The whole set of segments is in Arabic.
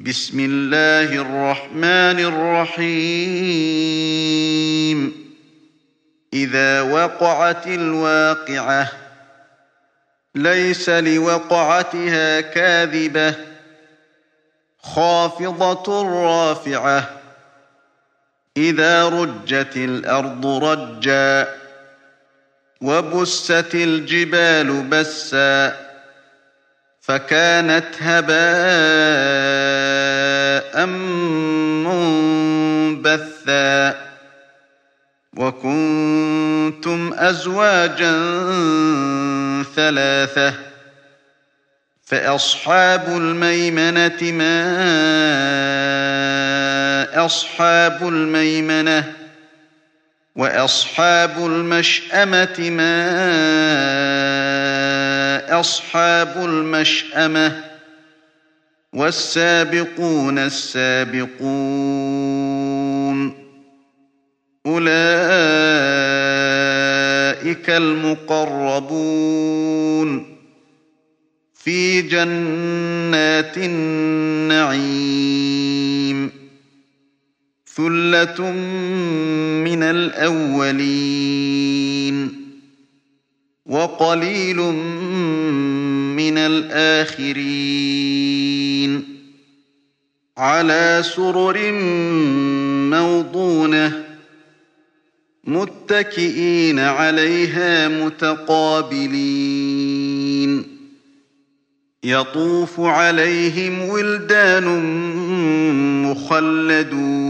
بسم الله الرحمن الرحيم. إذا وقعت الواقعة ليس لوقعتها كاذبة. خافضة رافعة إذا رجت الأرض رجا. وبست الجبال بسّا. فكانت هباء منبثا وكنتم أزواجا ثلاثة فأصحاب الميمنة ما أصحاب الميمنة وأصحاب المشأمة ما أصحاب المشأمة والسابقون السابقون أولئك المقربون في جنات النعيم ثلة من الأولين وقليل من الآخرين. على سرر موضونة متكئين عليها متقابلين. يطوف عليهم ولدان مخلدون.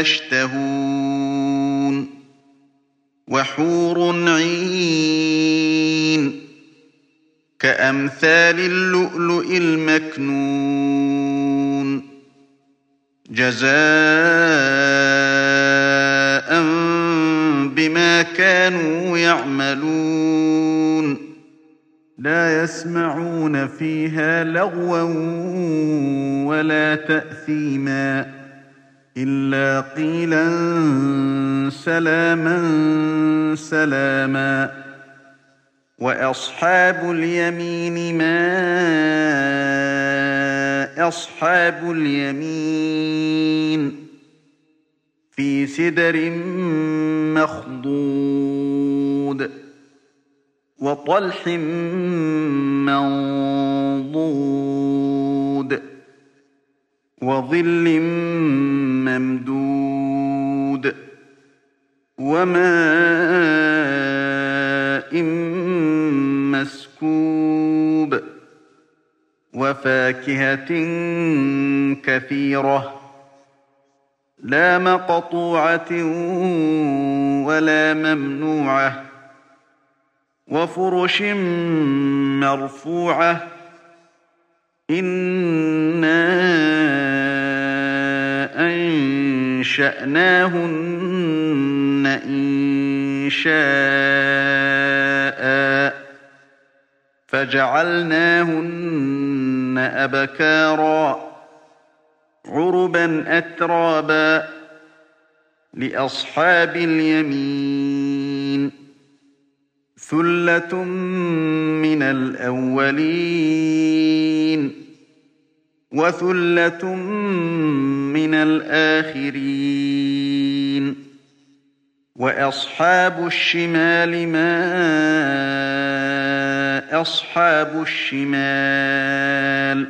يشتهون وحور عين كأمثال اللؤلؤ المكنون جزاء بما كانوا يعملون لا يسمعون فيها لغوا ولا تأثيما إلا قيلا سلاما سلاما. وأصحاب اليمين ما أصحاب اليمين في سدر مخضود وطلح منضود. وظل ممدود وماء مسكوب وفاكهة كثيرة لا مقطوعة ولا ممنوعة وفرش مرفوعة إِنَّا أنشأناهن إن شاء فجعلناهن أبكارا عربا أترابا لأصحاب اليمين ثلة من الأولين وثلة من الآخرين. وأصحاب الشمال ما أصحاب الشمال.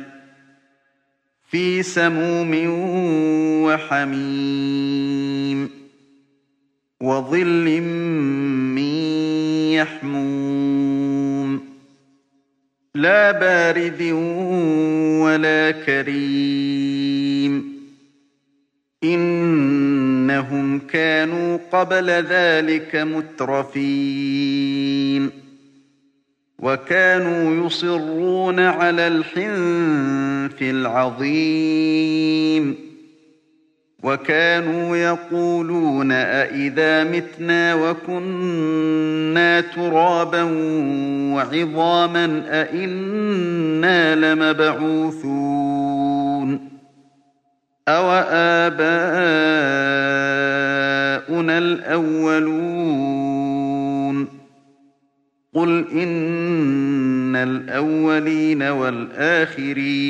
في سموم وحميم وظل من يحموم. لا بارد ولا كريم. إنهم كانوا قبل ذلك مترفين. وكانوا يصرون على الخلق العظيم. وكانوا يقولون أئذا متنا وكنا ترابا وعظاما أئنا لمبعوثون أوآباؤنا الأولون قل إن الأولين والآخرين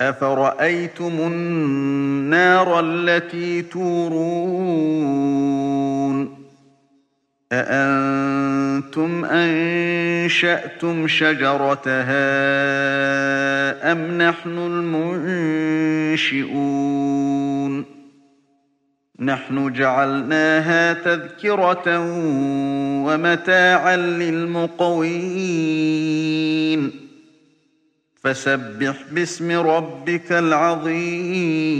أفرأيتم النار التي تورون أأنتم أنشأتم شجرتها أم نحن المنشئون نحن جعلناها تذكرة ومتاعا للمقوين فسبح باسم ربك العظيم.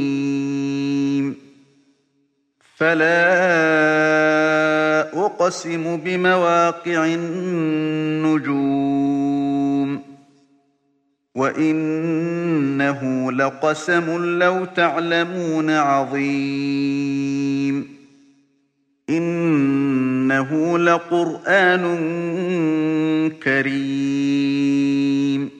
فلا أقسم بمواقع النجوم. وإنه لقسم لو تعلمون عظيم. إنه لقرآن كريم.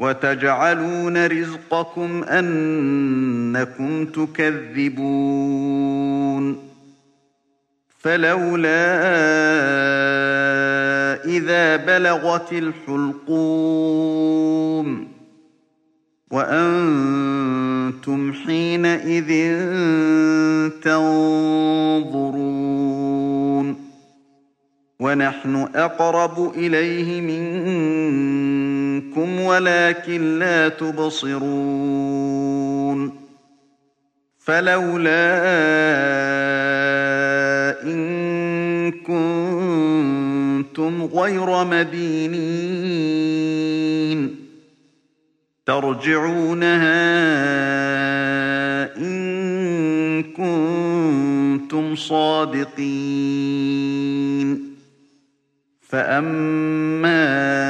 وتجعلون رزقكم أنكم تكذبون. فلولا فإذا بلغت الحلقوم. وأنتم حينئذ تنظرون. ونحن أقرب إليه منكم ولكن لا تبصرون فلولا إن كنتم غير مدينين ترجعونها إن كنتم صادقين فأما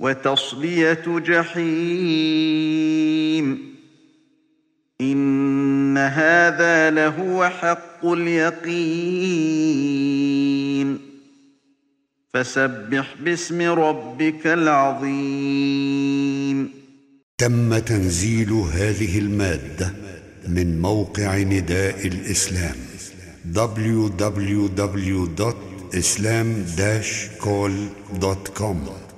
وتصلية جحيم. إن هذا لهو حق اليقين. فسبح باسم ربك العظيم. تم تنزيل هذه المادة من موقع نداء الإسلام www.islam-call.com